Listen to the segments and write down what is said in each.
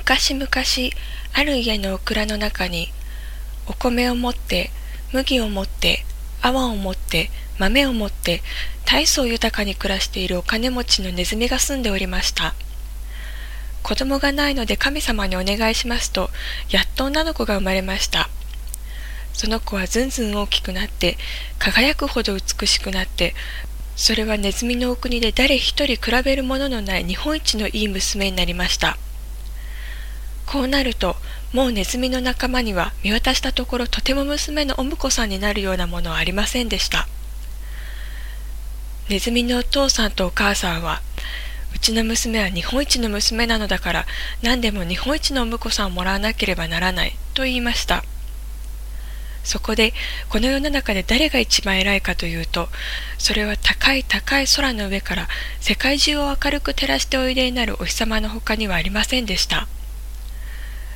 昔々ある家のオクラの中にお米を持って麦を持って泡を持って豆を持って大層豊かに暮らしているお金持ちのネズミが住んでおりました。子供がないので神様にお願いしますとやっと女の子が生まれました。その子はずんずん大きくなって輝くほど美しくなってそれはネズミのお国で誰一人比べるもののない日本一のいい娘になりました。こうなるともうネズミの仲間には見渡したところとても娘のお婿さんになるようなものはありませんでした。ネズミのお父さんとお母さんはうちの娘は日本一の娘なのだから何でも日本一のお婿さんをもらわなければならないと言いました。そこでこの世の中で誰が一番偉いかというとそれは高い高い空の上から世界中を明るく照らしておいでになるお日様の他にはありませんでした。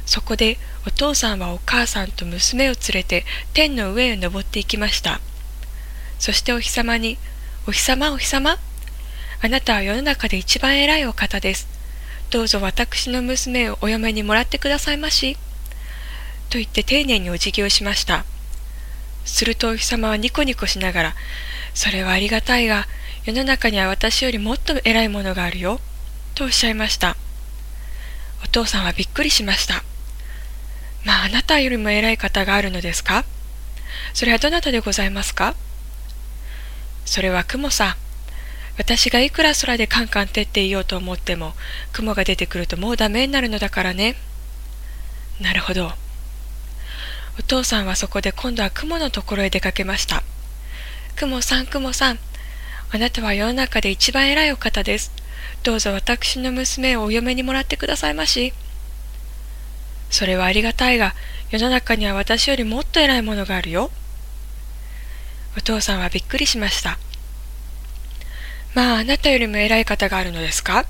そこでお父さんはお母さんと娘を連れて天の上へ登っていきましたそしてお日様に「お日様お日様あなたは世の中で一番偉いお方です。どうぞ私の娘をお嫁にもらってくださいまし。と言って丁寧にお辞儀をしました。するとお日様はニコニコしながら、それはありがたいが、世の中には私よりもっと偉いものがあるよ。とおっしゃいました。お父さんはびっくりしました。まああなたよりも偉い方があるのですか？それはどなたでございますか？それは雲さん。私がいくら空でカンカン照っていようと思っても、雲が出てくるともうダメになるのだからね。なるほど。お父さんはそこで今度は雲のところへ出かけました。雲さん、雲さん。あなたは世の中で一番偉いお方です。どうぞ私の娘をお嫁にもらってくださいまし。それはありがたいが、世の中には私よりもっと偉いものがあるよ。お父さんはびっくりしました。まあ、あなたよりも偉い方があるのですか？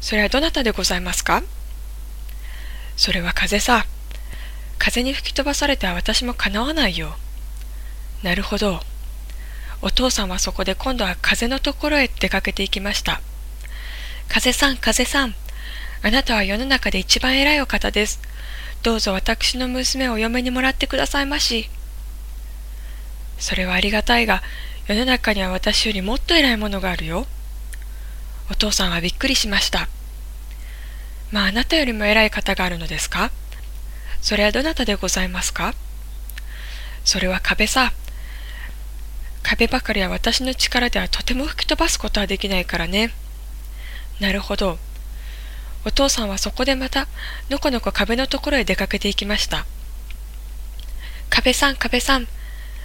それはどなたでございますか？それは風さ。風に吹き飛ばされては私もかなわないよ。なるほど。お父さんはそこで今度は風のところへ出かけていきました。風さん、風さん。あなたは世の中で一番偉いお方です。どうぞ私の娘をお嫁にもらってくださいまし。それはありがたいが、世の中には私よりもっと偉いものがあるよ。お父さんはびっくりしました。まあ、あなたよりも偉い方があるのですか？それはどなたでございますか？それは壁さ。壁ばかりは私の力ではとても吹き飛ばすことはできないからね。なるほど。お父さんはそこでまた、のこのこ壁のところへ出かけていきました。壁さん、壁さん。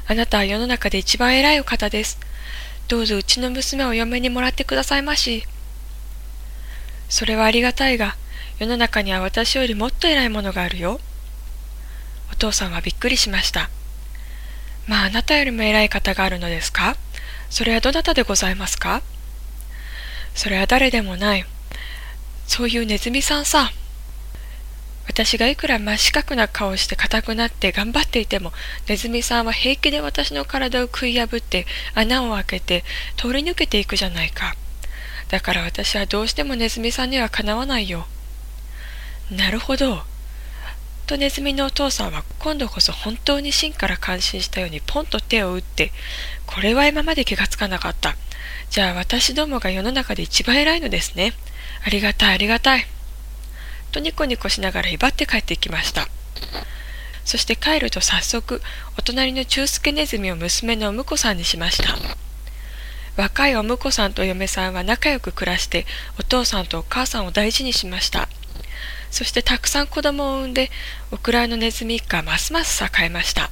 あなたは世の中で一番偉いお方です。どうぞうちの娘をお嫁にもらってくださいまし。それはありがたいが、世の中には私よりもっと偉いものがあるよ。お父さんはびっくりしました。まああなたよりも偉い方があるのですか？それはどなたでございますか？それは誰でもない。そういうネズミさんさ。私がいくら真四角な顔をして硬くなって頑張っていても、ネズミさんは平気で私の体を食い破って穴を開けて通り抜けていくじゃないか。だから私はどうしてもネズミさんにはかなわないよ。なるほど。とネズミのお父さんは今度こそ本当に芯から感心したようにポンと手を打って、これは今まで気がつかなかった。じゃあ私どもが世の中で一番偉いのですね。ありがたいありがたい。とニコニコしながら威張って帰ってきました。そして帰ると早速、お隣の中助ネズミを娘のお婿さんにしました。若いお婿さんと嫁さんは仲良く暮らして、お父さんとお母さんを大事にしました。そしてたくさん子供を産んで、お蔵のネズミ一家はますます栄えました。